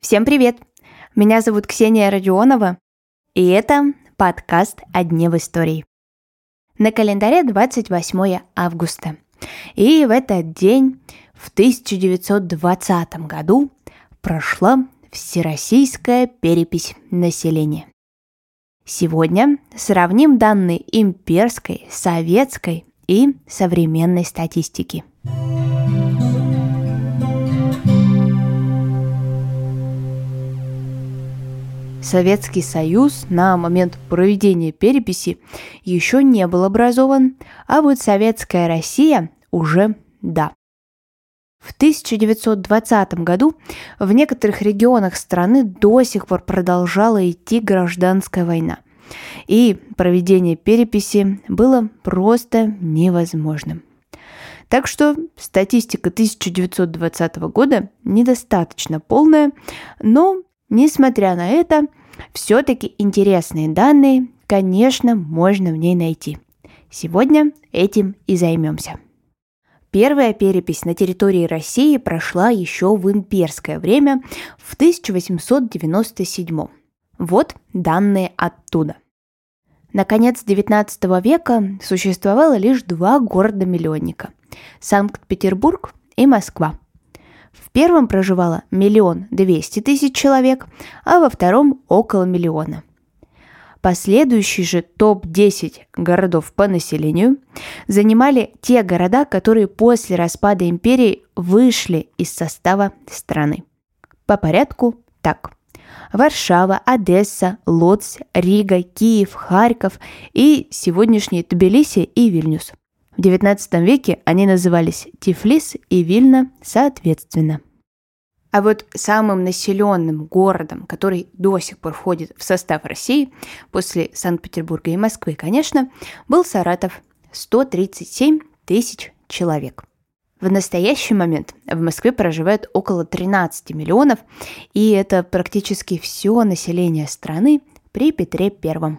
Всем привет! Меня зовут Ксения Родионова, и это подкаст «О дне в истории». На календаре 28 августа. И в этот день, в 1920 году, прошла Всероссийская перепись населения. Сегодня сравним данные имперской, советской и современной статистики. Советский Союз на момент проведения переписи еще не был образован, а вот Советская Россия уже да. В 1920 году в некоторых регионах страны до сих пор продолжала идти гражданская война. И проведение переписи было просто невозможным. Так что статистика 1920 года недостаточно полная, но, несмотря на это, все-таки интересные данные, конечно, можно в ней найти. Сегодня этим и займемся. Первая перепись на территории России прошла еще в имперское время в 1897. Вот данные оттуда. На конец XIX века существовало лишь два города-миллионника – Санкт-Петербург и Москва. В первом проживало миллион двести тысяч человек, а во втором – около миллиона – Последующий же топ-10 городов по населению занимали те города, которые после распада империи вышли из состава страны. По порядку так. Варшава, Одесса, Лоцк, Рига, Киев, Харьков и сегодняшние Тбилиси и Вильнюс. В XIX веке они назывались Тифлис и Вильна соответственно – а вот самым населенным городом, который до сих пор входит в состав России, после Санкт-Петербурга и Москвы, конечно, был Саратов. 137 тысяч человек. В настоящий момент в Москве проживает около 13 миллионов, и это практически все население страны при Петре I.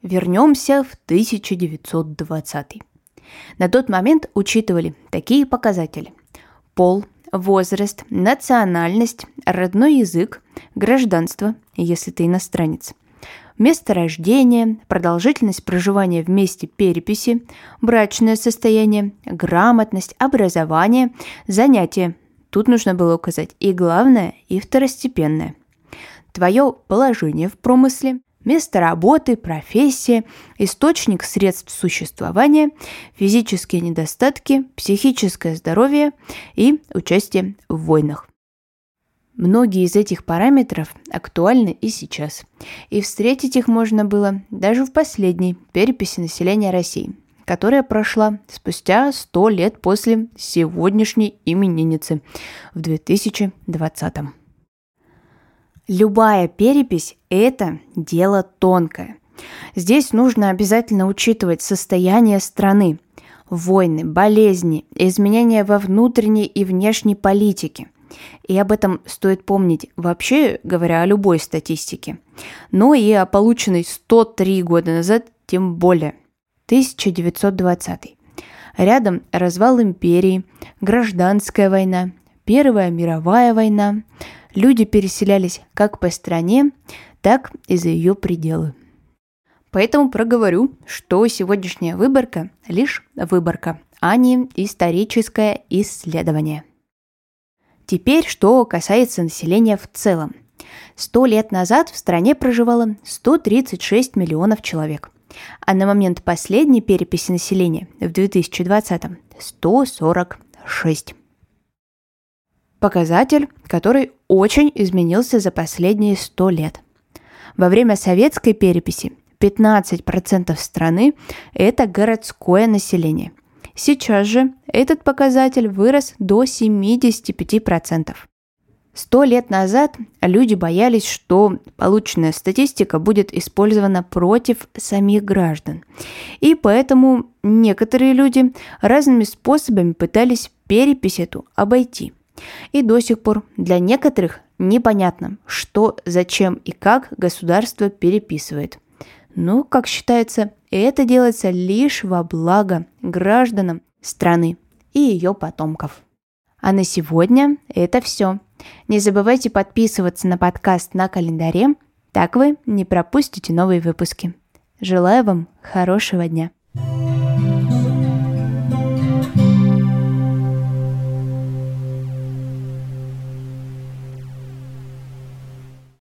Вернемся в 1920. На тот момент учитывали такие показатели. Пол, возраст, национальность, родной язык, гражданство, если ты иностранец, место рождения, продолжительность проживания в месте переписи, брачное состояние, грамотность, образование, занятия. Тут нужно было указать и главное, и второстепенное. Твое положение в промысле, место работы, профессия, источник средств существования, физические недостатки, психическое здоровье и участие в войнах. Многие из этих параметров актуальны и сейчас. И встретить их можно было даже в последней переписи населения России, которая прошла спустя 100 лет после сегодняшней именинницы в 2020 -м. Любая перепись – это дело тонкое. Здесь нужно обязательно учитывать состояние страны, войны, болезни, изменения во внутренней и внешней политике. И об этом стоит помнить вообще, говоря о любой статистике. Но и о полученной 103 года назад тем более. 1920. Рядом развал империи, гражданская война, Первая мировая война, люди переселялись как по стране, так и за ее пределы. Поэтому проговорю, что сегодняшняя выборка – лишь выборка, а не историческое исследование. Теперь, что касается населения в целом. Сто лет назад в стране проживало 136 миллионов человек, а на момент последней переписи населения в 2020 – 146 показатель, который очень изменился за последние 100 лет. Во время советской переписи 15% страны – это городское население. Сейчас же этот показатель вырос до 75%. Сто лет назад люди боялись, что полученная статистика будет использована против самих граждан. И поэтому некоторые люди разными способами пытались перепись эту обойти – и до сих пор для некоторых непонятно, что, зачем и как государство переписывает. Но, как считается, это делается лишь во благо гражданам страны и ее потомков. А на сегодня это все. Не забывайте подписываться на подкаст на календаре, так вы не пропустите новые выпуски. Желаю вам хорошего дня.